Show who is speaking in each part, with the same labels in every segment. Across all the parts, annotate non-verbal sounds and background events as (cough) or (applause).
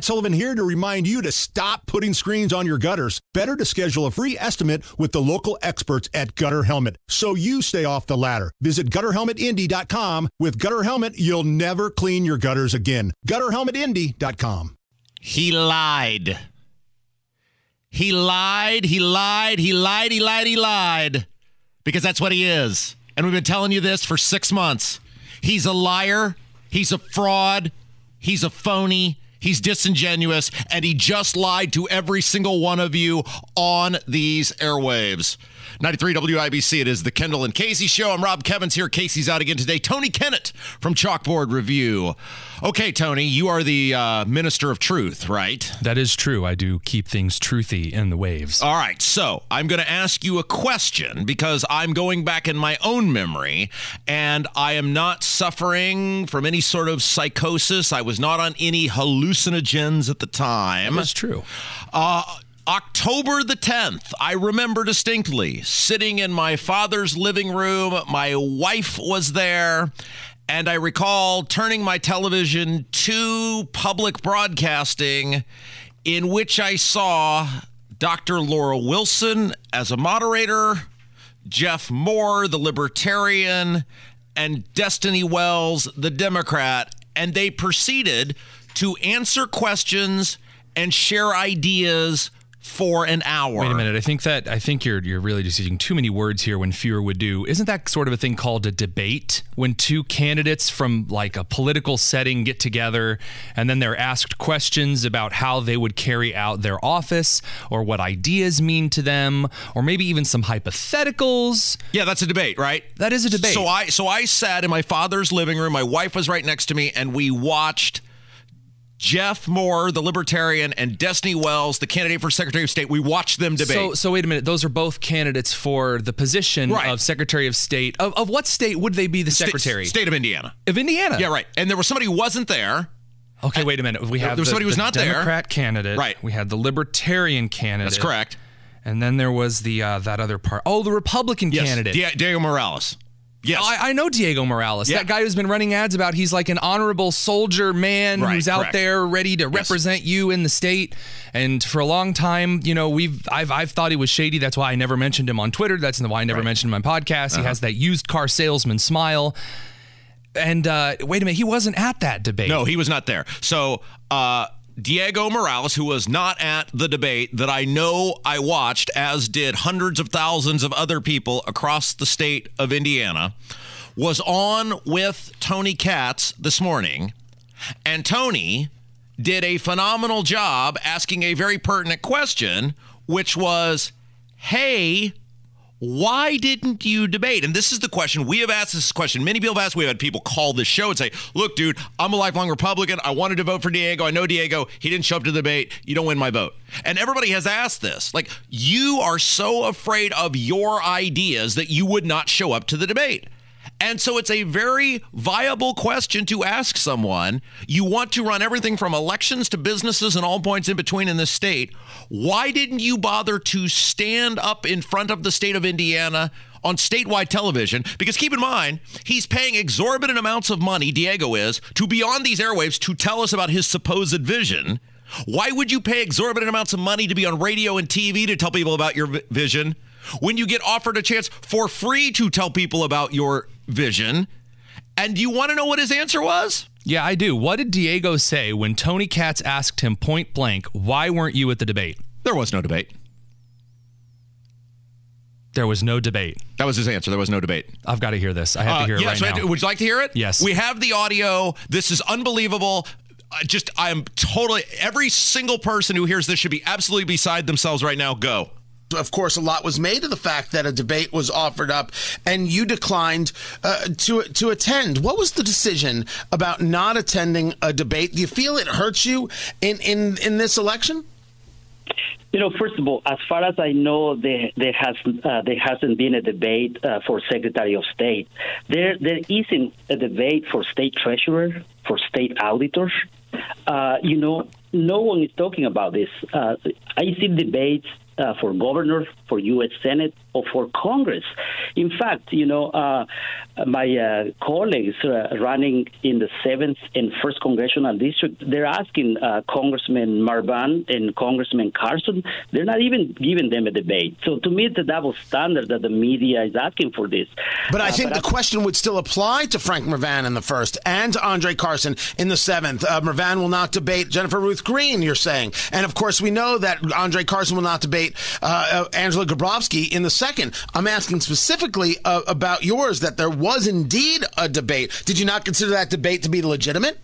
Speaker 1: Matt Sullivan here to remind you to stop putting screens on your gutters. Better to schedule a free estimate with the local experts at Gutter Helmet so you stay off the ladder. Visit gutterhelmetindy.com. With Gutter Helmet, you'll never clean your gutters again. Gutterhelmetindy.com.
Speaker 2: He lied. He lied, he lied, he lied, he lied, he lied. Because that's what he is. And we've been telling you this for six months. He's a liar, he's a fraud, he's a phony, he's disingenuous, and he just lied to every single one of you on these airwaves. 93 WIBC, it is the Kendall and Casey show. I'm Rob Kevins here. Casey's out again today. Tony Kinnett from Chalkboard Review. Okay, Tony, you are the uh, minister of truth, right?
Speaker 3: That is true. I do keep things truthy in the waves.
Speaker 2: All right, so I'm going to ask you a question because I'm going back in my own memory and I am not suffering from any sort of psychosis. I was not on any hallucinogens at the time.
Speaker 3: That's true.
Speaker 2: Uh, October the 10th, I remember distinctly sitting in my father's living room. My wife was there. And I recall turning my television to public broadcasting, in which I saw Dr. Laura Wilson as a moderator, Jeff Moore, the libertarian, and Destiny Wells, the Democrat. And they proceeded to answer questions and share ideas for an hour.
Speaker 3: Wait a minute. I think that I think you're you're really just using too many words here when fewer would do. Isn't that sort of a thing called a debate when two candidates from like a political setting get together and then they're asked questions about how they would carry out their office or what ideas mean to them or maybe even some hypotheticals?
Speaker 2: Yeah, that's a debate, right?
Speaker 3: That is a debate.
Speaker 2: So I so I sat in my father's living room. My wife was right next to me and we watched Jeff Moore, the Libertarian, and Destiny Wells, the candidate for Secretary of State. We watched them debate.
Speaker 3: So, so wait a minute. Those are both candidates for the position
Speaker 2: Right.
Speaker 3: of Secretary of State. Of, of what state would they be the secretary?
Speaker 2: State of Indiana.
Speaker 3: of Indiana.
Speaker 2: Yeah, right. And there was somebody who wasn't there.
Speaker 3: Okay, wait a minute. We have
Speaker 2: there was
Speaker 3: the,
Speaker 2: somebody who was not there.
Speaker 3: Democrat candidate.
Speaker 2: Right.
Speaker 3: We had the Libertarian candidate.
Speaker 2: That's correct.
Speaker 3: And then there was the uh, that other part. Oh, the Republican
Speaker 2: Yes.
Speaker 3: candidate.
Speaker 2: Di- Diego Morales. Yes.
Speaker 3: I, I know Diego Morales.
Speaker 2: Yeah.
Speaker 3: That guy who's been running ads about he's like an honorable soldier man
Speaker 2: Right,
Speaker 3: who's out
Speaker 2: correct.
Speaker 3: there ready to represent you in the state. And for a long time, you know, we've I've I've thought he was shady. That's why I never mentioned him on Twitter. That's why I never mentioned him on my podcast.
Speaker 2: Uh-huh.
Speaker 3: He has that used car salesman smile. And uh, wait a minute, he wasn't at that debate.
Speaker 2: No, he was not there. So, uh, Diego Morales, who was not at the debate that I know I watched, as did hundreds of thousands of other people across the state of Indiana, was on with Tony Katz this morning. And Tony did a phenomenal job asking a very pertinent question, which was, Hey, why didn't you debate? And this is the question we have asked this question. Many people have asked. We have had people call this show and say, Look, dude, I'm a lifelong Republican. I wanted to vote for Diego. I know Diego. He didn't show up to the debate. You don't win my vote. And everybody has asked this. Like, you are so afraid of your ideas that you would not show up to the debate. And so it's a very viable question to ask someone. You want to run everything from elections to businesses and all points in between in this state. Why didn't you bother to stand up in front of the state of Indiana on statewide television? Because keep in mind, he's paying exorbitant amounts of money, Diego is, to be on these airwaves to tell us about his supposed vision. Why would you pay exorbitant amounts of money to be on radio and TV to tell people about your vi- vision when you get offered a chance for free to tell people about your vision? And do you want to know what his answer was?
Speaker 3: Yeah, I do. What did Diego say when Tony Katz asked him point blank, "Why weren't you at the debate?"
Speaker 2: There was no debate.
Speaker 3: There was no debate.
Speaker 2: That was his answer. There was no debate.
Speaker 3: I've got to hear this. I have to
Speaker 2: Uh,
Speaker 3: hear it
Speaker 2: yes,
Speaker 3: right
Speaker 2: right.
Speaker 3: now.
Speaker 2: Would you like to hear it?
Speaker 3: Yes.
Speaker 2: We have the audio. This is unbelievable. I just, I'm totally, every single person who hears this should be absolutely beside themselves right now. Go.
Speaker 4: Of course, a lot was made of the fact that a debate was offered up, and you declined uh, to to attend. What was the decision about not attending a debate? Do you feel it hurts you in in in this election?
Speaker 5: You know, first of all, as far as I know, there there has uh, there hasn't been a debate uh, for Secretary of State. There there isn't a debate for State Treasurer, for State Auditors. Uh, you know, no one is talking about this. Uh, I see debates uh, for governor, for U.S. Senate, or for Congress. In fact, you know, uh, my uh, colleagues uh, running in the seventh and first congressional district, they're asking uh, Congressman Mrvan and Congressman Carson. They're not even giving them a debate. So to me, it's a double standard that the media is asking for this.
Speaker 4: But I uh, think but the I- question would still apply to Frank Mrvan in the first and to Andre Carson in the seventh. Uh, Mrvan will not debate Jennifer Ruth Green. You're saying, and of course we know that Andre Carson will not debate Angela Grabovsky in the second. I'm asking specifically about yours that there was indeed a debate. Did you not consider that debate to be legitimate?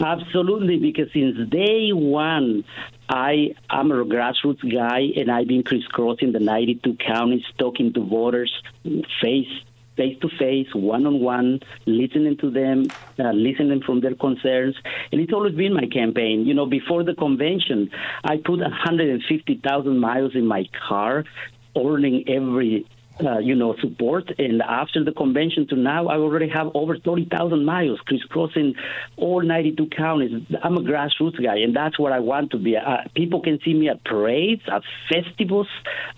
Speaker 5: Absolutely, because since day one, I am a grassroots guy, and I've been crisscrossing the 92 counties, talking to voters face face to face, one on one, listening to them, uh, listening from their concerns. And it's always been my campaign. You know, before the convention, I put 150,000 miles in my car, earning every uh, you know, support. And after the convention to now, I already have over 30,000 miles crisscrossing all 92 counties. I'm a grassroots guy, and that's what I want to be. Uh, people can see me at parades, at festivals,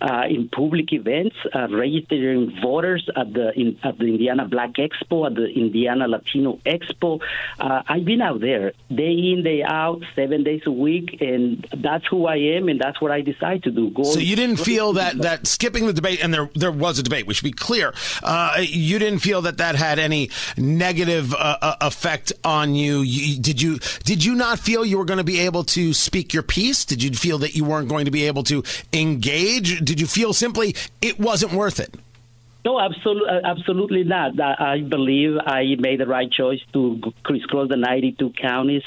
Speaker 5: uh, in public events, uh, registering voters at the in, at the Indiana Black Expo, at the Indiana Latino Expo. Uh, I've been out there day in, day out, seven days a week, and that's who I am, and that's what I decide to do.
Speaker 4: Go so you didn't feel that that skipping the debate, and there there was was a debate. We should be clear. Uh, you didn't feel that that had any negative uh, uh, effect on you. you. Did you? Did you not feel you were going to be able to speak your piece? Did you feel that you weren't going to be able to engage? Did you feel simply it wasn't worth it?
Speaker 5: No, absolutely, uh, absolutely not. I believe I made the right choice to crisscross the 92 counties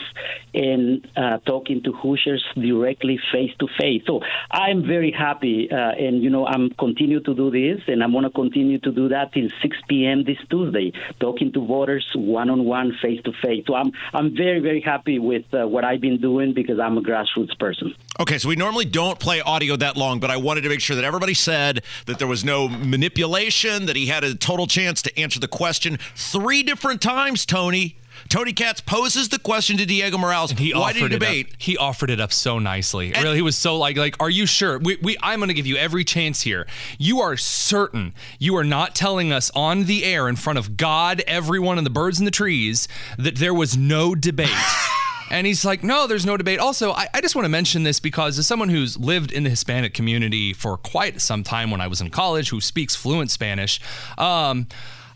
Speaker 5: and uh, talking to Hoosiers directly face to face. So I'm very happy, uh, and you know I'm continue to do this, and I'm going to continue to do that till 6 p.m. this Tuesday, talking to voters one on one, face to face. So I'm I'm very very happy with uh, what I've been doing because I'm a grassroots person.
Speaker 2: Okay, so we normally don't play audio that long, but I wanted to make sure that everybody said that there was no manipulation, that he had a total chance to answer the question three different times, Tony. Tony Katz poses the question to Diego Morales. And he Why did he debate?
Speaker 3: He offered it up so nicely. And really, he was so like, like, are you sure? We, we I'm going to give you every chance here. You are certain you are not telling us on the air in front of God, everyone, and the birds and the trees that there was no debate. (laughs) And he's like, no, there's no debate. Also, I, I just want to mention this because as someone who's lived in the Hispanic community for quite some time when I was in college, who speaks fluent Spanish, um,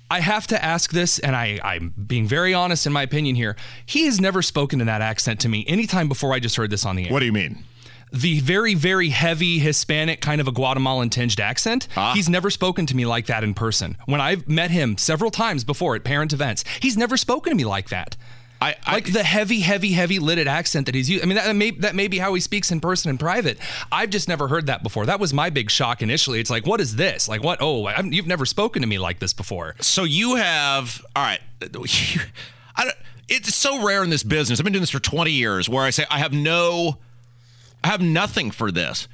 Speaker 3: I have to ask this, and I, I'm being very honest in my opinion here. He has never spoken in that accent to me anytime before I just heard this on the air.
Speaker 2: What do you mean?
Speaker 3: the very, very heavy Hispanic kind of a Guatemalan tinged accent. Ah. He's never spoken to me like that in person. When I've met him several times before at parent events, he's never spoken to me like that. I, I, like the heavy, heavy, heavy lidded accent that he's used. I mean, that may that may be how he speaks in person and private. I've just never heard that before. That was my big shock initially. It's like, what is this? Like, what? Oh, i you've never spoken to me like this before.
Speaker 2: So you have, all right. (laughs) I don't, it's so rare in this business. I've been doing this for 20 years, where I say I have no, I have nothing for this.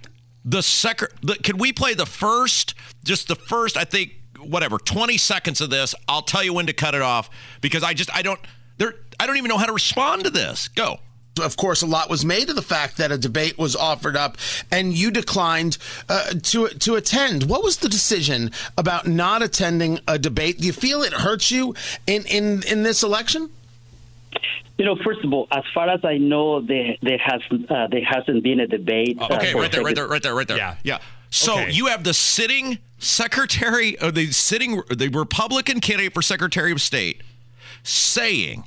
Speaker 2: The second, can we play the first, just the first? I think whatever, 20 seconds of this. I'll tell you when to cut it off because I just I don't. There, I don't even know how to respond to this. Go.
Speaker 4: Of course, a lot was made of the fact that a debate was offered up, and you declined uh, to to attend. What was the decision about not attending a debate? Do you feel it hurts you in in in this election?
Speaker 5: You know, first of all, as far as I know, there there has uh, there hasn't been a debate.
Speaker 2: Uh, okay, right there, right there, right there, right there. Yeah, yeah. So okay. you have the sitting secretary, or the sitting the Republican candidate for Secretary of State, saying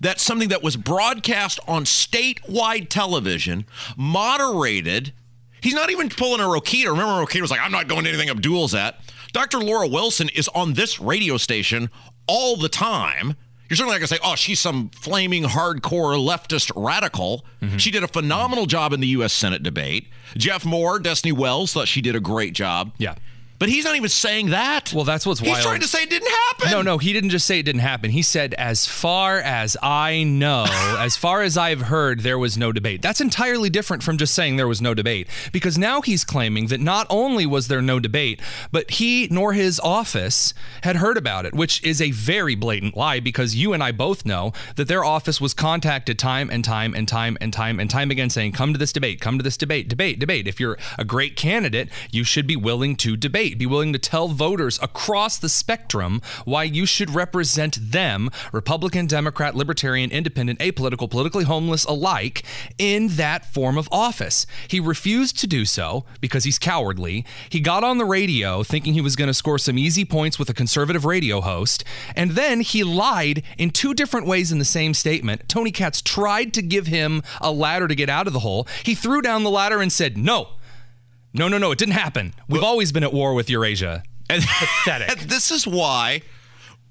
Speaker 2: that something that was broadcast on statewide television, moderated. He's not even pulling a Rokita. Remember, Rokita was like, I'm not going to anything Abdul's at. Dr. Laura Wilson is on this radio station all the time. You're certainly not going to say, oh, she's some flaming hardcore leftist radical. Mm-hmm. She did a phenomenal job in the U.S. Senate debate. Jeff Moore, Destiny Wells thought she did a great job.
Speaker 3: Yeah.
Speaker 2: But he's not even saying that.
Speaker 3: Well, that's what's
Speaker 2: he's
Speaker 3: wild.
Speaker 2: He's trying to say it didn't happen.
Speaker 3: No, no, he didn't just say it didn't happen. He said, as far as I know, (laughs) as far as I've heard, there was no debate. That's entirely different from just saying there was no debate, because now he's claiming that not only was there no debate, but he nor his office had heard about it, which is a very blatant lie, because you and I both know that their office was contacted time and time and time and time and time again saying, come to this debate, come to this debate, debate, debate. If you're a great candidate, you should be willing to debate debate. Be willing to tell voters across the spectrum why you should represent them, Republican, Democrat, Libertarian, Independent, apolitical, politically homeless alike, in that form of office. He refused to do so because he's cowardly. He got on the radio thinking he was going to score some easy points with a conservative radio host, and then he lied in two different ways in the same statement. Tony Katz tried to give him a ladder to get out of the hole. He threw down the ladder and said, No, no, no, no, it didn't happen. We've always been at war with Eurasia.
Speaker 2: And (laughs)
Speaker 3: Pathetic. (laughs)
Speaker 2: this is why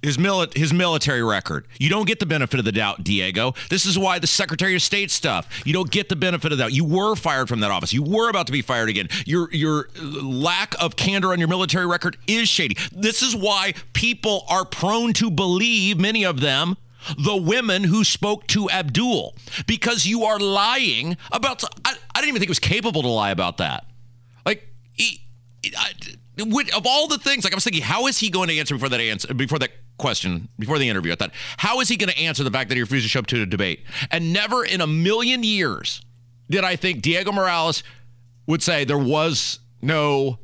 Speaker 2: his mili- his military record. You don't get the benefit of the doubt, Diego. This is why the Secretary of State stuff. You don't get the benefit of that. You were fired from that office. You were about to be fired again. Your your lack of candor on your military record is shady. This is why people are prone to believe many of them the women who spoke to Abdul because you are lying about I, I didn't even think he was capable to lie about that. Like he, I, would, of all the things, like I was thinking, how is he going to answer before that answer before that question before the interview? I thought, how is he going to answer the fact that he refused to show up to a debate? And never in a million years did I think Diego Morales would say there was no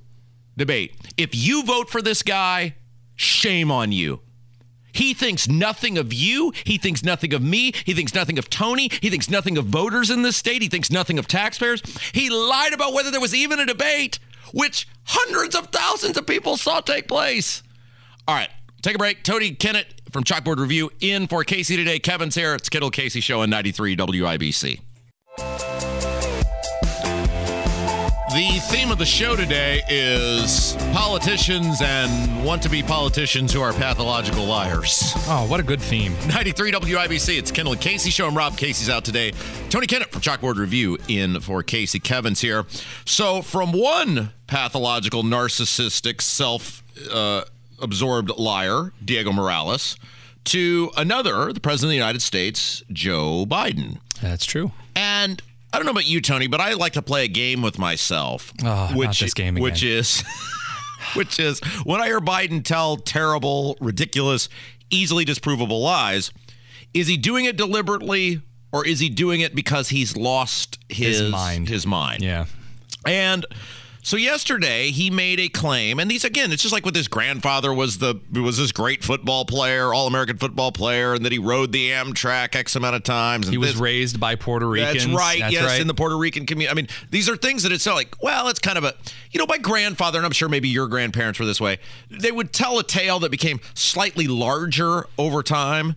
Speaker 2: debate. If you vote for this guy, shame on you. He thinks nothing of you. He thinks nothing of me. He thinks nothing of Tony. He thinks nothing of voters in this state. He thinks nothing of taxpayers. He lied about whether there was even a debate, which hundreds of thousands of people saw take place. All right, take a break. Tony Kinnett from Chalkboard Review in for Casey today. Kevin's here. It's Kendall Casey Show on 93 WIBC. The theme of the show today is politicians and want to be politicians who are pathological liars.
Speaker 3: Oh, what a good theme.
Speaker 2: 93 WIBC. It's Kendall and Casey show. I'm Rob Casey's out today. Tony Kinnett from Chalkboard Review in for Casey. Kevin's here. So, from one pathological, narcissistic, self uh, absorbed liar, Diego Morales, to another, the President of the United States, Joe Biden.
Speaker 3: That's true.
Speaker 2: And I don't know about you, Tony, but I like to play a game with myself.
Speaker 3: Oh,
Speaker 2: which,
Speaker 3: this game again.
Speaker 2: Which is, (laughs) which is when I hear Biden tell terrible, ridiculous, easily disprovable lies, is he doing it deliberately or is he doing it because he's lost his,
Speaker 3: His mind.
Speaker 2: His mind.
Speaker 3: Yeah.
Speaker 2: And so yesterday he made a claim, and these again, it's just like with his grandfather was the was this great football player, all American football player, and that he rode the Amtrak X amount of times. And
Speaker 3: He was
Speaker 2: this-
Speaker 3: raised by Puerto Ricans.
Speaker 2: that's right.
Speaker 3: That's
Speaker 2: yes,
Speaker 3: right.
Speaker 2: in the Puerto Rican community. I mean, these are things that it's not like, well, it's kind of a, you know, my grandfather, and I'm sure maybe your grandparents were this way. They would tell a tale that became slightly larger over time.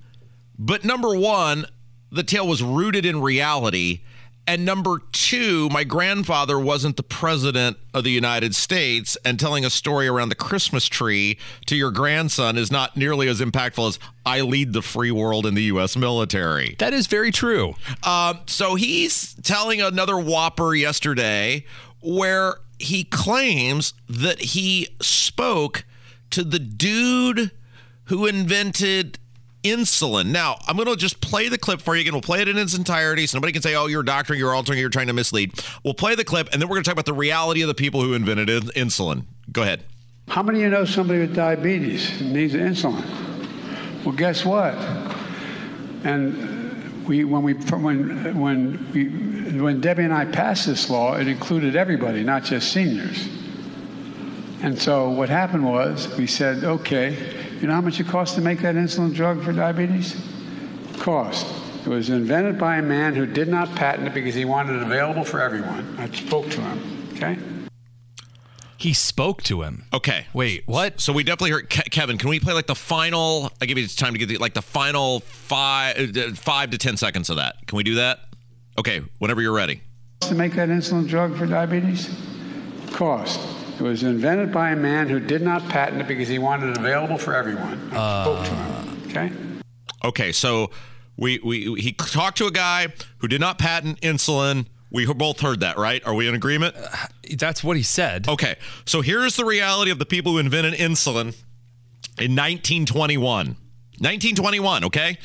Speaker 2: But number one, the tale was rooted in reality. And number two, my grandfather wasn't the president of the United States, and telling a story around the Christmas tree to your grandson is not nearly as impactful as I lead the free world in the U.S. military.
Speaker 3: that is very true.
Speaker 2: Um, so he's telling another whopper yesterday where he claims that he spoke to the dude who invented insulin. Now, I'm going to just play the clip for you again. We'll play it in its entirety. So nobody can say, oh, you're a doctor, you're altering, you're trying to mislead. We'll play the clip, and then we're going to talk about the reality of the people who invented in- insulin. Go ahead.
Speaker 6: How many of you know somebody with diabetes needs insulin? Well, guess what? And we, when we, when, when we, when Debbie and I passed this law, it included everybody, not just seniors. And so what happened was we said, okay, you know how much it costs to make that insulin drug for diabetes? Cost. It was invented by a man who did not patent it because he wanted it available for everyone. I spoke to him. Okay.
Speaker 3: He spoke to him.
Speaker 2: Okay.
Speaker 3: Wait, what?
Speaker 2: So we definitely heard Ke- Kevin. Can we play like the final? I give you time to get the, like the final five, uh, five to ten seconds of that. Can we do that? Okay, whenever you're ready.
Speaker 6: to make that insulin drug for diabetes? Cost. It was invented by a man who did not patent it because he wanted it available for everyone. I spoke to him. Okay?
Speaker 2: Okay, so we we he talked to a guy who did not patent insulin. We both heard that, right? Are we in agreement?
Speaker 3: Uh, that's what he said.
Speaker 2: Okay, so here's the reality of the people who invented insulin in 1921. 1921, okay?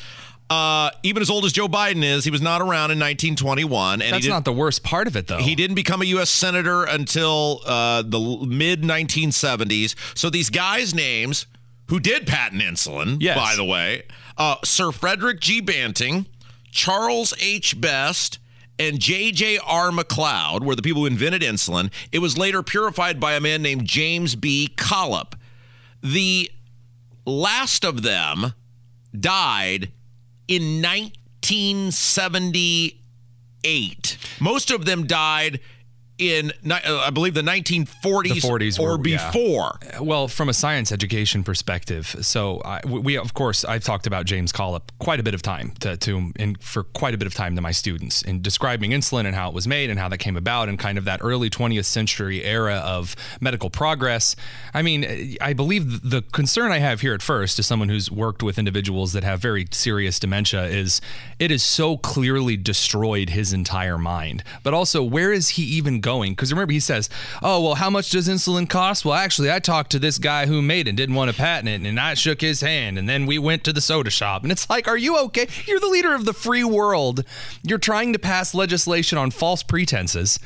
Speaker 2: Uh, even as old as Joe Biden is, he was not around in 1921. And
Speaker 3: That's
Speaker 2: didn't-
Speaker 3: the worst part of it, though.
Speaker 2: He didn't become a U.S. senator until uh, the mid 1970s. So these guys' names, who did patent insulin,
Speaker 3: Yes.
Speaker 2: by the way, uh, Sir Frederick G. Banting, Charles H. Best, and J.J.R. Macleod were the people who invented insulin. It was later purified by a man named James B. Collip. The last of them died in 1978. Most of them died in, uh, I believe, the 1940s
Speaker 3: The 40s
Speaker 2: or
Speaker 3: were- yeah.
Speaker 2: before.
Speaker 3: Well, from a science education perspective, so I, we of course I've talked about James Collip quite a bit of time to, to and for quite a bit of time to my students in describing insulin and how it was made and how that came about and kind of that early 20th century era of medical progress. I mean, I believe the concern I have here at first, as someone who's worked with individuals that have very serious dementia, is it has so clearly destroyed his entire mind. But also, where is he even going? Because remember, he says, "Oh, well, how much does insulin cost?" Well, actually, I talked to this guy who made it, and didn't want to patent it, and I shook his hand, and then we went to the soda shop. And it's like, are you okay? You're the leader of the free world. You're trying to pass legislation on false pretenses.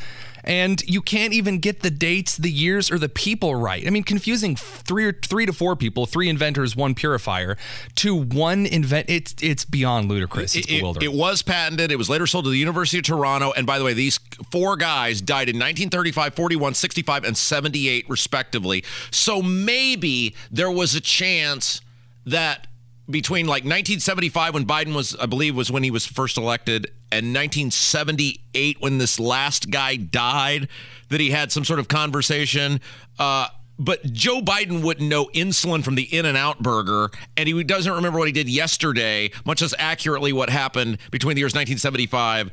Speaker 3: And you can't even get the dates, the years, or the people right. I mean, confusing three or three to four people, three inventors, one purifier, to one invent. It's it's beyond ludicrous. It's
Speaker 2: It, it- it was patented. It was later sold to the University of Toronto. And by the way, these four guys died in 1935, 41, 65, and 78, respectively. So maybe there was a chance that between like 1975, when Biden was, I believe, was when he was first elected, and 1978, when this last guy died, that he had some sort of conversation. Uh, but Joe Biden wouldn't know insulin from the In and Out burger, and he doesn't remember what he did yesterday, much as accurately what happened between the years 1975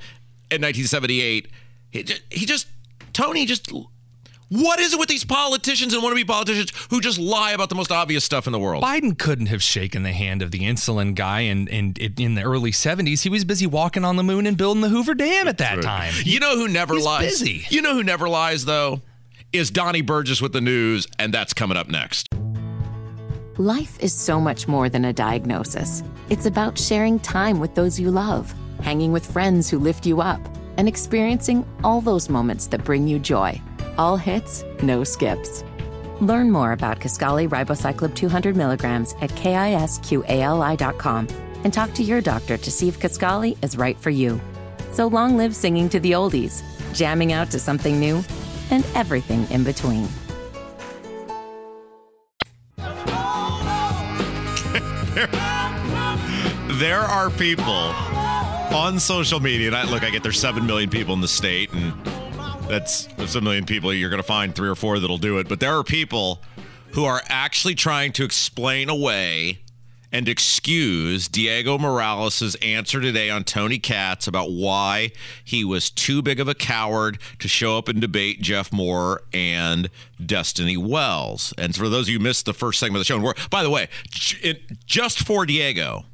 Speaker 2: and 1978. He just, he just Tony just. What is it with these politicians and wannabe politicians who just lie about the most obvious stuff in the world?
Speaker 3: Biden couldn't have shaken the hand of the insulin guy in, in, in the early 70s. He was busy walking on the moon and building the Hoover Dam at that time.
Speaker 2: You know who never
Speaker 3: He's
Speaker 2: lies?
Speaker 3: busy.
Speaker 2: You know who never lies though? Is Donnie Burgess with the news, and that's coming up next.
Speaker 7: Life is so much more than a diagnosis. It's about sharing time with those you love, hanging with friends who lift you up, and experiencing all those moments that bring you joy. All hits, no skips. Learn more about Kisqali Ribociclib 200 milligrams at kisqali.com and talk to your doctor to see if Kisqali is right for you. So long live singing to the oldies, jamming out to something new, and everything in between. (laughs)
Speaker 2: there are people on social media. And I, look, I get there's seven million people in the state, and that's that's a million people. You're going to find three or four that'll do it. But there are people who are actually trying to explain away and excuse Diego Morales' answer today on Tony Katz about why he was too big of a coward to show up and debate Jeff Moore and Destiny Wells. And for those of you who missed the first segment of the show, and by the way, just for Diego,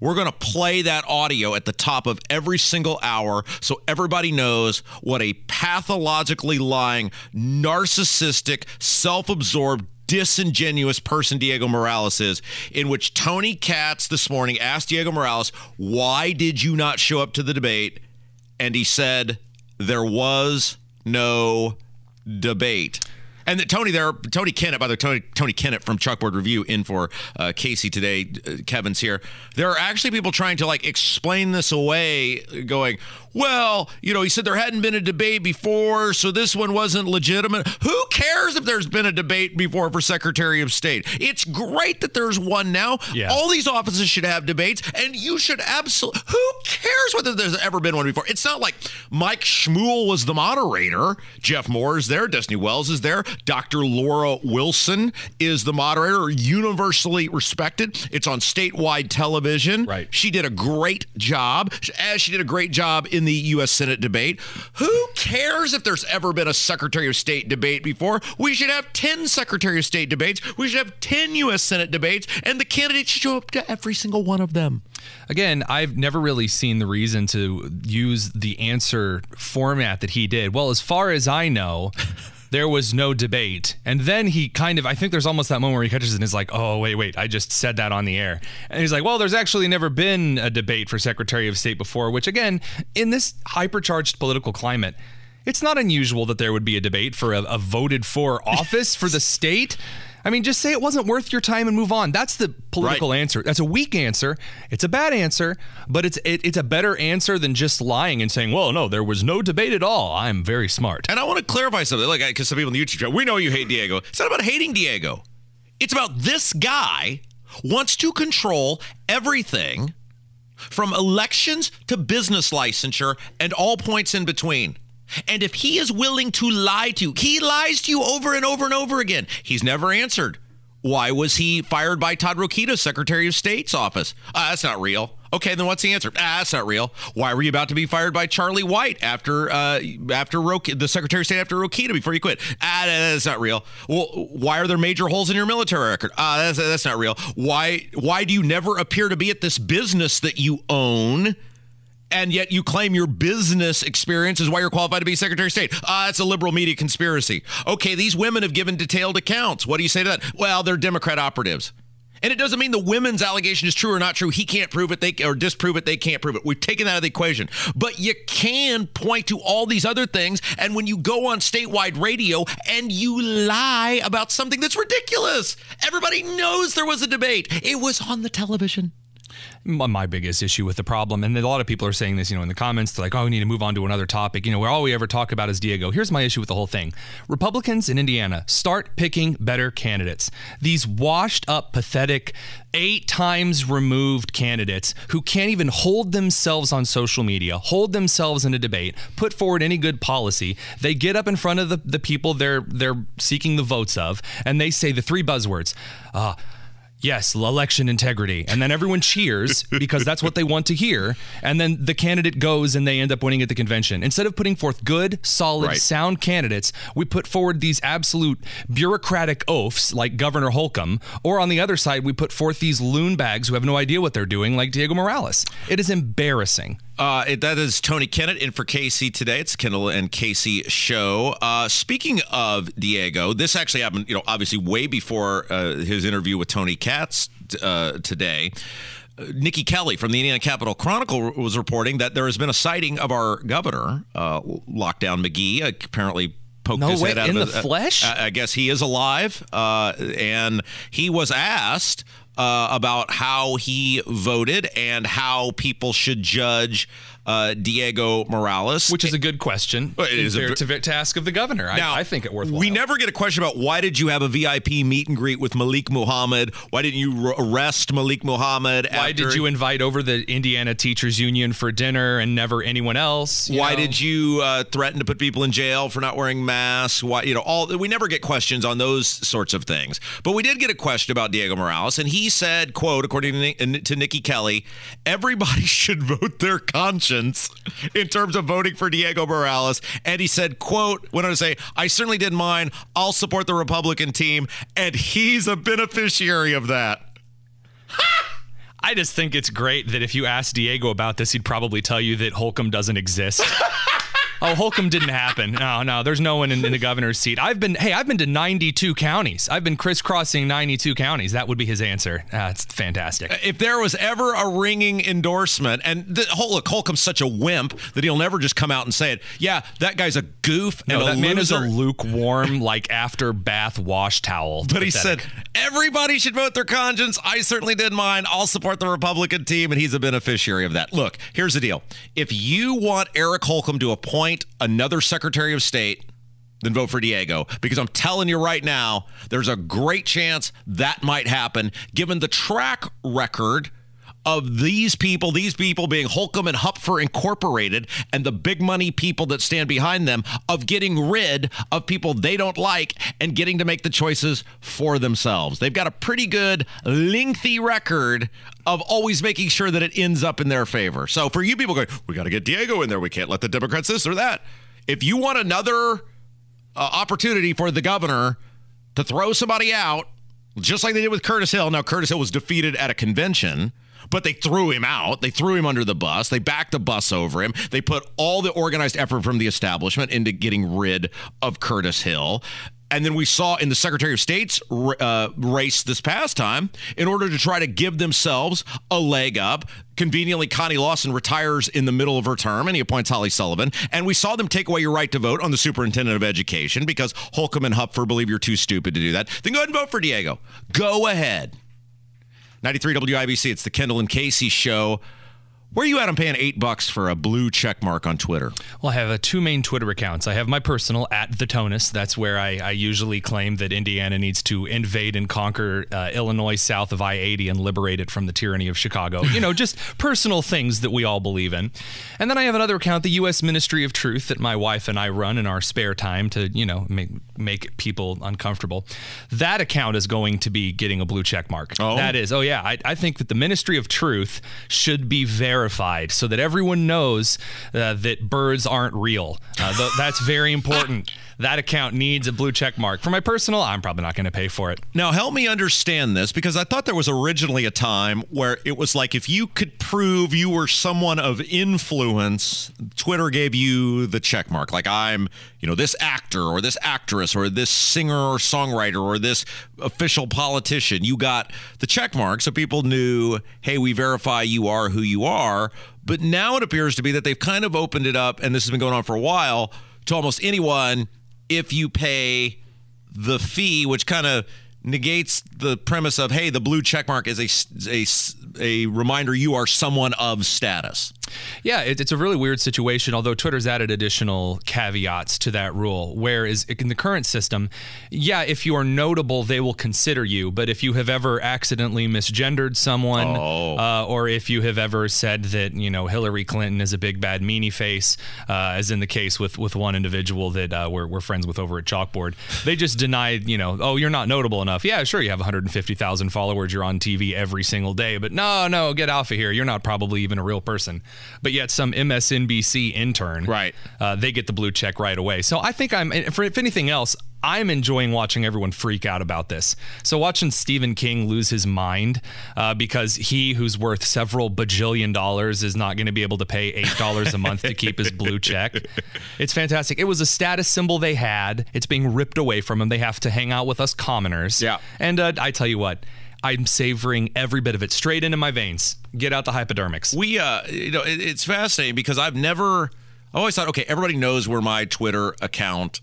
Speaker 2: we're going to play that audio at the top of every single hour so everybody knows what a pathologically lying, narcissistic, self absorbed, disingenuous person Diego Morales is, in which Tony Katz this morning asked Diego Morales, Why did you not show up to the debate? And he said, There was no debate. And that Tony there, Tony Kinnett, by the way, Tony, Tony Kinnett from Chalkboard Review in for uh, Casey today. Uh, Kevin's here. There are actually people trying to like explain this away, going, well, you know, he said there hadn't been a debate before, so this one wasn't legitimate. Who cares if there's been a debate before for Secretary of State? It's great that there's one now.
Speaker 3: Yeah.
Speaker 2: All these offices should have debates, and you should absolutely. Who cares whether there's ever been one before? It's not like Mike Schmuhl was the moderator. Jeff Moore is there. Destiny Wells is there. Dr. Laura Wilson is the moderator, universally respected. It's on statewide television.
Speaker 3: Right.
Speaker 2: She did a great job, as she did a great job in the U.S. Senate debate. Who cares if there's ever been a Secretary of State debate before? We should have 10 Secretary of State debates. We should have 10 U.S. Senate debates, and the candidates should show up to every single one of them.
Speaker 3: Again, I've never really seen the reason to use the answer format that he did. Well, as far as I know, there was no debate. And then he kind of, I think there's almost that moment where he catches it and is like, oh, wait, wait, I just said that on the air. And he's like, well, there's actually never been a debate for Secretary of State before, which, again, in this hypercharged political climate, it's not unusual that there would be a debate for a, a voted for office for the (laughs) state. I mean, just say it wasn't worth your time and move on. That's the political
Speaker 2: Right.
Speaker 3: answer. That's a weak answer. It's a bad answer, but it's it, it's a better answer than just lying and saying, "Well, no, there was no debate at all. I'm very smart."
Speaker 2: And I want to clarify something, like because some people in the YouTube chat, we know you hate Diego. It's not about hating Diego. It's about this guy wants to control everything from elections to business licensure and all points in between. And if he is willing to lie to you, he lies to you over and over and over again. He's never answered. Why was he fired by Todd Rokita, Secretary of State's office? Ah, that's not real. Okay, then what's the answer? Ah, that's not real. Why were you about to be fired by Charlie White after uh, after Rok- the Secretary of State after Rokita before you quit? Ah, that's not real. Well, why are there major holes in your military record? Ah, that's, that's not real. Why why do you never appear to be at this business that you own? And yet you claim your business experience is why you're qualified to be Secretary of State. Ah, that's a liberal media conspiracy. Okay, these women have given detailed accounts. What do you say to that? Well, they're Democrat operatives. And it doesn't mean the women's allegation is true or not true. He can't prove it, they or disprove it, they can't prove it. We've taken that out of the equation. But you can point to all these other things, and when you go on statewide radio and you lie about something that's ridiculous, everybody knows there was a debate. It was on the television.
Speaker 3: My biggest issue with the problem, and a lot of people are saying this, you know, in the comments, they're like, oh, we need to move on to another topic. You know, where all we ever talk about is Diego. Here's my issue with the whole thing Republicans in Indiana, start picking better candidates. These washed up, pathetic, eight times removed candidates who can't even hold themselves on social media, hold themselves in a debate, put forward any good policy. They get up in front of the, the people they're they're seeking the votes of, and they say the three buzzwords. Uh, Yes, election integrity. And then everyone cheers (laughs) because that's what they want to hear. And then the candidate goes and they end up winning at the convention. Instead of putting forth good, solid,
Speaker 2: Right.
Speaker 3: sound candidates, we put forward these absolute bureaucratic oafs like Governor Holcomb. Or on the other side, we put forth these loon bags who have no idea what they're doing, like Diego Morales. It is embarrassing.
Speaker 2: Uh, it, that is Tony Kinnett in for Casey today. It's Kendall and Casey show. Uh, speaking of Diego, this actually happened, you know, obviously way before uh, his interview with Tony Katz uh, today. Uh, Nikki Kelly from the Indiana Capital Chronicle was reporting that there has been a sighting of our governor, uh, Lockdown McGee, apparently poked
Speaker 3: No
Speaker 2: his
Speaker 3: way,
Speaker 2: head out
Speaker 3: in
Speaker 2: of
Speaker 3: the flesh?
Speaker 2: I I guess he is alive, uh, and he was asked uh, about how he voted and how people should judge uh, Diego Morales.
Speaker 3: Which is a good question.
Speaker 2: It is a
Speaker 3: Fair
Speaker 2: ver-
Speaker 3: to, to ask of the governor. I, I think it worthwhile.
Speaker 2: We never get a question about why did you have a VIP meet and greet with Malik Muhammad? Why didn't you r- arrest Malik Muhammad?
Speaker 3: Why
Speaker 2: after-
Speaker 3: did you invite over the Indiana Teachers Union for dinner and never anyone else?
Speaker 2: Why
Speaker 3: know?
Speaker 2: did you uh, threaten to put people in jail for not wearing masks? Why, you know, all we never get questions on those sorts of things. But we did get a question about Diego Morales, and he said, "quote According to, Ni- to Nikki Kelly, everybody (laughs) should vote their conscience in terms of voting for Diego Morales." And he said, "quote Went on to say, I certainly didn't mind. I'll support the Republican team, and he's a beneficiary of that." (laughs)
Speaker 3: I just think it's great that if you ask Diego about this, he'd probably tell you that Holcomb doesn't exist. (laughs) oh, Holcomb didn't happen. No, no, there's no one in, in the governor's seat. I've been, hey, I've been to 92 counties. I've been crisscrossing 92 counties. That would be his answer. That's fantastic.
Speaker 2: Uh, if there was ever a ringing endorsement, and the whole look, Holcomb's such a wimp that he'll never just come out and say it. Yeah, that guy's a goof and
Speaker 3: No, that man is a lukewarm, like after bath wash towel.
Speaker 2: But he said everybody should vote their conscience. I certainly did mine. I'll support the Republican team, and he's a beneficiary of that. Look, here's the deal: if you want Eric Holcomb to appoint another Secretary of State. Then vote for Diego because I'm telling you right now, there's a great chance that might happen given the track record of these people, these people being Holcomb and Hupfer Incorporated, and the big money people that stand behind them, of getting rid of people they don't like and getting to make the choices for themselves. They've got a pretty good, lengthy record of always making sure that it ends up in their favor. So for you people going, we got to get Diego in there. We can't let the Democrats this or that. If you want another uh, opportunity for the governor to throw somebody out, just like they did with Curtis Hill. Now, Curtis Hill was defeated at a convention, but they threw him out. They threw him under the bus. They backed the bus over him. They put all the organized effort from the establishment into getting rid of Curtis Hill. And then we saw in the Secretary of State's uh, race this past time, in order to try to give themselves a leg up, conveniently Connie Lawson retires in the middle of her term and he appoints Holly Sullivan. And we saw them take away your right to vote on the superintendent of education because Holcomb and Hupfer believe you're too stupid to do that. Then go ahead and vote for Diego. Go ahead. 93 WIBC, it's the Kendall and Casey show. Where are you at? I'm paying eight bucks for a blue check mark on Twitter.
Speaker 3: Well, I have uh, two main Twitter accounts. I have my personal at the Tonus. That's where I, I usually claim that Indiana needs to invade and conquer uh, Illinois south of I-80 and liberate it from the tyranny of Chicago. You know, just (laughs) personal things that we all believe in. And then I have another account, the U.S. Ministry of Truth, that my wife and I run in our spare time to you know make make people uncomfortable. That account is going to be getting a blue check mark.
Speaker 2: Oh,
Speaker 3: that is. Oh yeah, I, I think that the Ministry of Truth should be verified so that everyone knows uh, that birds aren't real. Uh, th- that's very important. (laughs) that account needs a blue check mark. For my personal, I'm probably not going to pay for it.
Speaker 2: Now, help me understand this because I thought there was originally a time where it was like if you could prove you were someone of influence, Twitter gave you the check mark. Like I'm, you know, this actor or this actress or this singer or songwriter or this official politician. You got the check mark so people knew, hey, we verify you are who you are. But now it appears to be that they've kind of opened it up, and this has been going on for a while, to almost anyone if you pay the fee, which kind of negates the premise of hey the blue checkmark is a, a, a reminder you are someone of status
Speaker 3: yeah it, it's a really weird situation although twitter's added additional caveats to that rule whereas in the current system yeah if you are notable they will consider you but if you have ever accidentally misgendered someone
Speaker 2: oh.
Speaker 3: uh, or if you have ever said that you know hillary clinton is a big bad meanie face uh, as in the case with with one individual that uh, we're, we're friends with over at chalkboard they just denied you know oh you're not notable enough enough. Yeah, sure, you have 150,000 followers. You're on TV every single day, but no, no, get off of here. You're not probably even a real person. But yet, some MSNBC intern,
Speaker 2: right?
Speaker 3: Uh, they get the blue check right away. So I think I'm, for if anything else, I'm enjoying watching everyone freak out about this. So watching Stephen King lose his mind uh, because he, who's worth several bajillion dollars, is not going to be able to pay eight dollars a month to keep his blue check. (laughs) It's fantastic. It was a status symbol they had. It's being ripped away from them. They have to hang out with us commoners.
Speaker 2: Yeah.
Speaker 3: And uh, I tell you what. I'm savoring every bit of it straight into my veins. Get out the hypodermics.
Speaker 2: We, uh, you know, it, it's fascinating because I've never, I always thought, okay, everybody knows where my Twitter account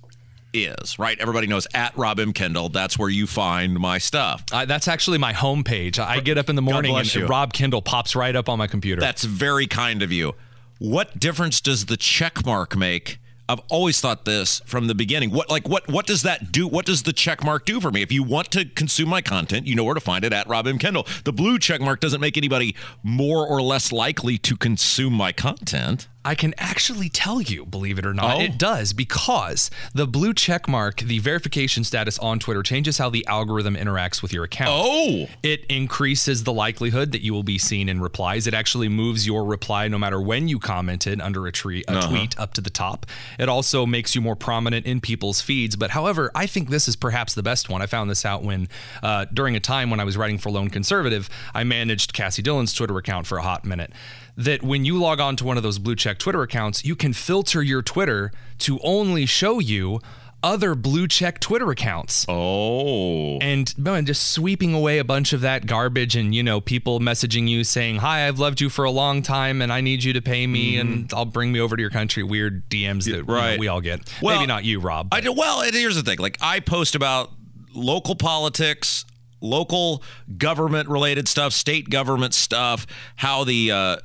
Speaker 2: is, right? Everybody knows at Rob M. Kendall. That's where you find my stuff.
Speaker 3: Uh, that's actually my homepage. I get up in the morning and
Speaker 2: you.
Speaker 3: Rob Kendall pops right up on my computer.
Speaker 2: That's very kind of you. What difference does the check mark make? I've always thought this from the beginning. What like what what does that do? What does the check mark do for me? If you want to consume my content, you know where to find it at Rob M. Kendall. The blue check mark doesn't make anybody more or less likely to consume my content.
Speaker 3: I can actually tell you, believe it or not,
Speaker 2: oh.
Speaker 3: it does because the blue check mark, the verification status on Twitter, changes how the algorithm interacts with your account.
Speaker 2: Oh,
Speaker 3: it increases the likelihood that you will be seen in replies. It actually moves your reply, no matter when you commented under a, tree, a uh-huh. tweet, up to the top. It also makes you more prominent in people's feeds. But however, I think this is perhaps the best one. I found this out when, uh, during a time when I was writing for Lone Conservative, I managed Cassie Dillon's Twitter account for a hot minute that when you log on to one of those blue check Twitter accounts, you can filter your Twitter to only show you other blue check Twitter accounts.
Speaker 2: Oh.
Speaker 3: And man, just sweeping away a bunch of that garbage and, you know, people messaging you saying, Hi, I've loved you for a long time and I need you to pay me mm-hmm. and I'll bring me over to your country. Weird DMs that right. you know, we all get. Well, Maybe not you, Rob.
Speaker 2: I do, well, here's the thing. Like I post about local politics, local government related stuff, state government stuff, how the uh,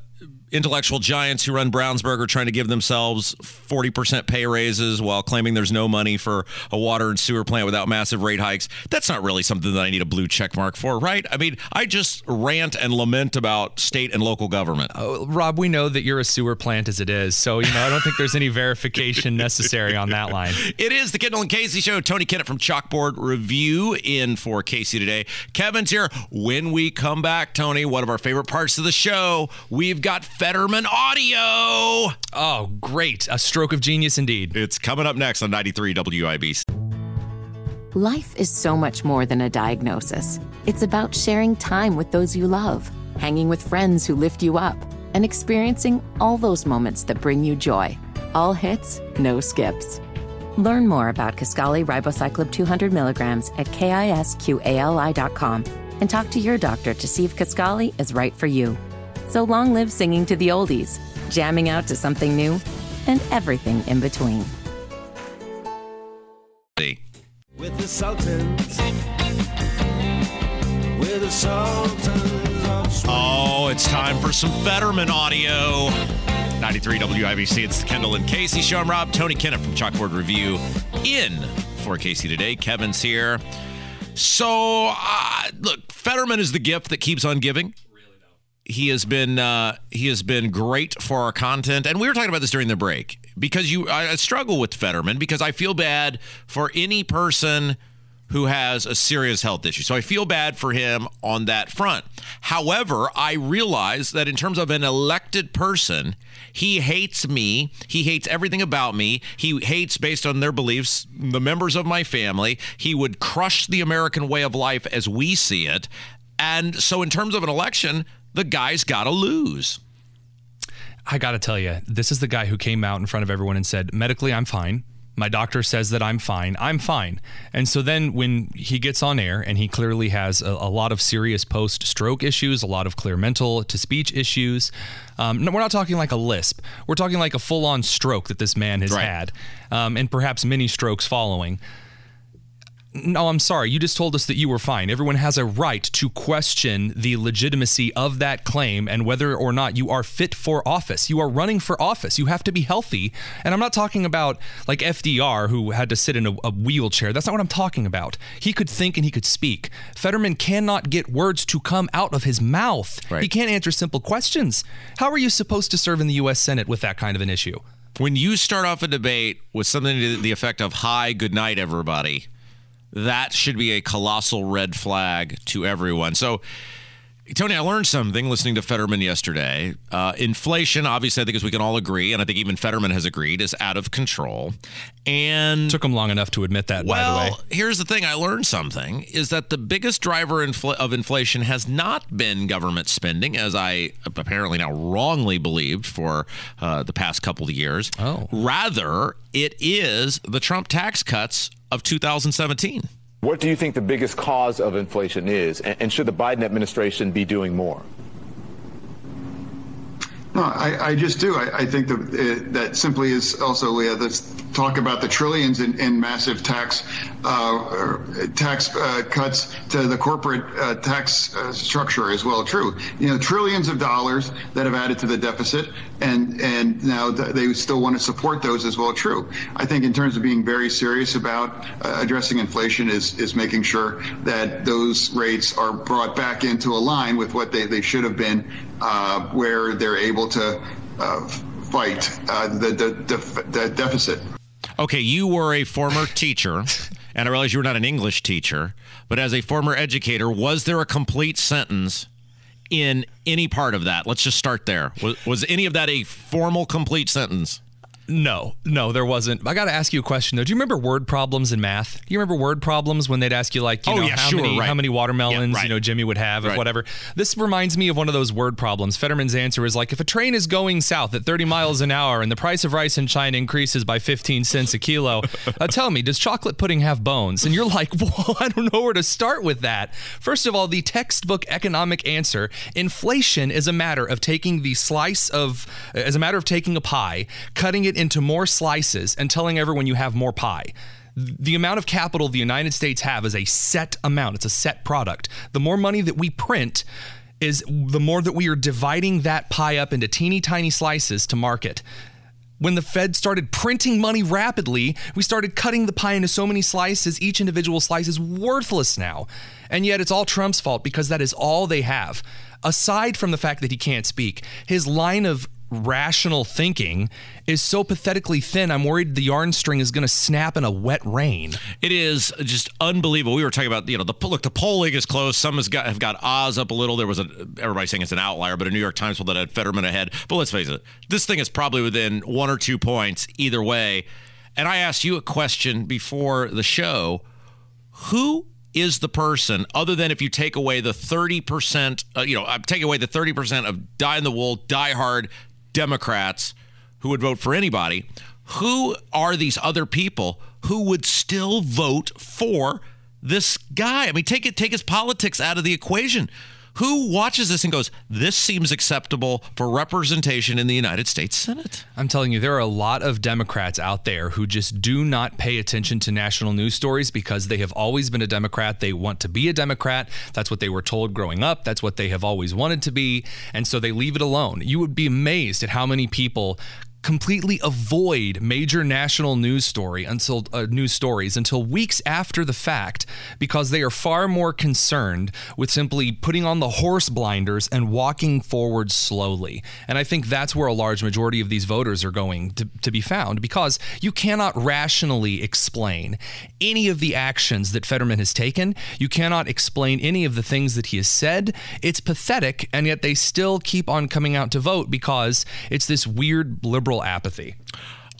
Speaker 2: intellectual giants who run Brownsburg are trying to give themselves 40% pay raises while claiming there's no money for a water and sewer plant without massive rate hikes. That's not really something that I need a blue check mark for, right? I mean, I just rant and lament about state and local government.
Speaker 3: Oh, Rob, we know that you're a sewer plant as it is. So, you know, I don't think there's any verification (laughs) necessary on that line.
Speaker 2: It is the Kendall and Casey show. Tony Kinnett from Chalkboard Review in for Casey today. Kevin's here. When we come back, Tony, one of our favorite parts of the show, we've got Fetterman Audio.
Speaker 3: Oh, great. A stroke of genius indeed.
Speaker 2: It's coming up next on 93 WIBC.
Speaker 7: Life is so much more than a diagnosis. It's about sharing time with those you love, hanging with friends who lift you up, and experiencing all those moments that bring you joy. All hits, no skips. Learn more about Kisqali Ribociclib 200 milligrams at kisqali.com and talk to your doctor to see if Kisqali is right for you. So long live singing to the oldies, jamming out to something new, and everything in between.
Speaker 8: With the Sultans. With the Sultans of
Speaker 2: Oh, it's time for some Fetterman audio. 93 WIBC. It's the Kendall and Casey show. I'm Rob Tony Kinnett from Chalkboard Review in for Casey today. Kevin's here. So, uh, look, Fetterman is the gift that keeps on giving. He has been uh, he has been great for our content, and we were talking about this during the break because you I struggle with Fetterman because I feel bad for any person who has a serious health issue. So I feel bad for him on that front. However, I realize that in terms of an elected person, he hates me. He hates everything about me. He hates, based on their beliefs, the members of my family. He would crush the American way of life as we see it. And so, in terms of an election, the guy's got to lose.
Speaker 3: I got to tell you, this is the guy who came out in front of everyone and said, medically, I'm fine. My doctor says that I'm fine. I'm fine. And so then when he gets on air and he clearly has a, a lot of serious post stroke issues, a lot of clear mental to speech issues. Um, no, we're not talking like a lisp. We're talking like a full on stroke that this man has
Speaker 2: Right.
Speaker 3: had, um, and perhaps many strokes following. No, I'm sorry. You just told us that you were fine. Everyone has a right to question the legitimacy of that claim and whether or not you are fit for office. You are running for office. You have to be healthy. And I'm not talking about like FDR, who had to sit in a, a wheelchair. That's not what I'm talking about. He could think and he could speak. Fetterman cannot get words to come out of his mouth.
Speaker 2: Right.
Speaker 3: He can't answer simple questions. How are you supposed to serve in the U.S. Senate with that kind of an issue?
Speaker 2: When you start off a debate with something to the effect of "Hi, good night, everybody," that should be a colossal red flag to everyone. So, Tony, I learned something listening to Fetterman yesterday. Uh, inflation, obviously, I think as we can all agree, and I think even Fetterman has agreed, is out of control. And
Speaker 3: Took him long enough to admit that, by the way.
Speaker 2: well, here's the thing I learned something is that the biggest driver infl- of inflation has not been government spending, as I apparently now wrongly believed for uh, the past couple of years.
Speaker 3: Oh.
Speaker 2: Rather, it is the Trump tax cuts of 2017.
Speaker 9: What do you think the biggest cause of inflation is, and, and should the Biden administration be doing more?
Speaker 10: No, I, I just do. I, I think that uh, that simply is also, Leah. Let's talk about the trillions in, in massive tax uh, tax uh, cuts to the corporate uh, tax uh, structure as well. True, you know, trillions of dollars that have added to the deficit, and and now th- they still want to support those as well. True. I think in terms of being very serious about uh, addressing inflation is is making sure that those rates are brought back into a line with what they, they should have been, uh, where they're able to fight uh, the, the, the deficit.
Speaker 2: Okay, you were a former teacher, and I realize you were not an English teacher, but as a former educator, was there a complete sentence in any part of that? Let's just start there. Was, was any of that a formal, complete sentence?
Speaker 3: No, no, there wasn't. I got to ask you a question though. Do you remember word problems in math? Do you remember word problems when they'd ask you like, you
Speaker 2: Oh,
Speaker 3: know,
Speaker 2: yeah,
Speaker 3: how
Speaker 2: sure,
Speaker 3: many
Speaker 2: right.
Speaker 3: how many watermelons
Speaker 2: Yeah, right.
Speaker 3: you know Jimmy would have, or
Speaker 2: Right.
Speaker 3: whatever? This reminds me of one of those word problems. Fetterman's answer is like, if a train is going south at 30 miles an hour and the price of rice in China increases by 15 cents a kilo, uh, tell me, does chocolate pudding have bones? And you're like, (laughs) well, I don't know where to start with that. First of all, the textbook economic answer: inflation is a matter of taking the slice of, as a matter of taking a pie, cutting it into more slices, and telling everyone you have more pie. The amount of capital the United States have is a set amount. It's a set product. The more money that we print is the more that we are dividing that pie up into teeny tiny slices to market. When the Fed started printing money rapidly, we started cutting the pie into so many slices, each individual slice is worthless now. And yet it's all Trump's fault because that is all they have. Aside from the fact that he can't speak, his line of rational thinking is so pathetically thin, I'm worried the yarn string is going to snap in a wet rain.
Speaker 2: It is just unbelievable. We were talking about, you know, the look. The polling is close. Some has got have got Oz up a little. There was a everybody saying it's an outlier, but a New York Times poll that had Fetterman ahead. But let's face it, this thing is probably within one or two points either way. And I asked you a question before the show: Who is the person, other than if you take away the thirty percent, uh, you know, uh, take away the thirty percent of die in the wool, diehard Democrats who would vote for anybody? Who are these other people who would still vote for this guy. I mean, take it, take his politics out of the equation. Who watches this and goes, "This seems acceptable for representation in the United States Senate"?
Speaker 3: I'm telling you, there are a lot of Democrats out there who just do not pay attention to national news stories because they have always been a Democrat. They want to be a Democrat. That's what they were told growing up. That's what they have always wanted to be. And so they leave it alone. You would be amazed at how many people completely avoid major national news story until uh, news stories until weeks after the fact because they are far more concerned with simply putting on the horse blinders and walking forward slowly. And I think that's where a large majority of these voters are going to, to be found because you cannot rationally explain any of the actions that Fetterman has taken. You cannot explain any of the things that he has said. It's pathetic, and yet they still keep on coming out to vote because it's this weird liberal apathy.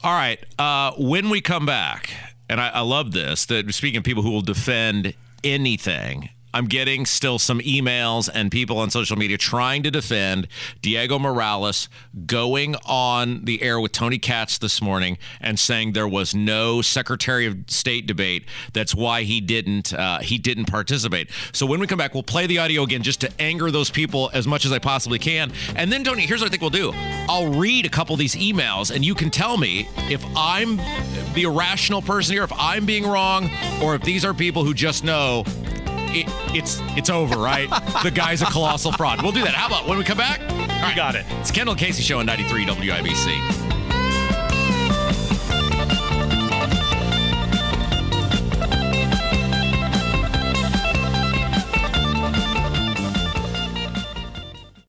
Speaker 2: All right. Uh, when we come back, and I, I love this, that speaking of people who will defend anything, I'm getting still some emails and people on social media trying to defend Diego Morales going on the air with Tony Katz this morning and saying there was no Secretary of State debate. That's why he didn't uh, he didn't participate. So when we come back, we'll play the audio again just to anger those people as much as I possibly can. And then Tony, here's what I think we'll do. I'll read a couple of these emails and you can tell me if I'm the irrational person here, if I'm being wrong, or if these are people who just know it, it's it's over, right? the guy's a colossal fraud. We'll do that. How about when we come back? All right.
Speaker 3: got it.
Speaker 2: It's Kendall Casey Show on 93 WIBC.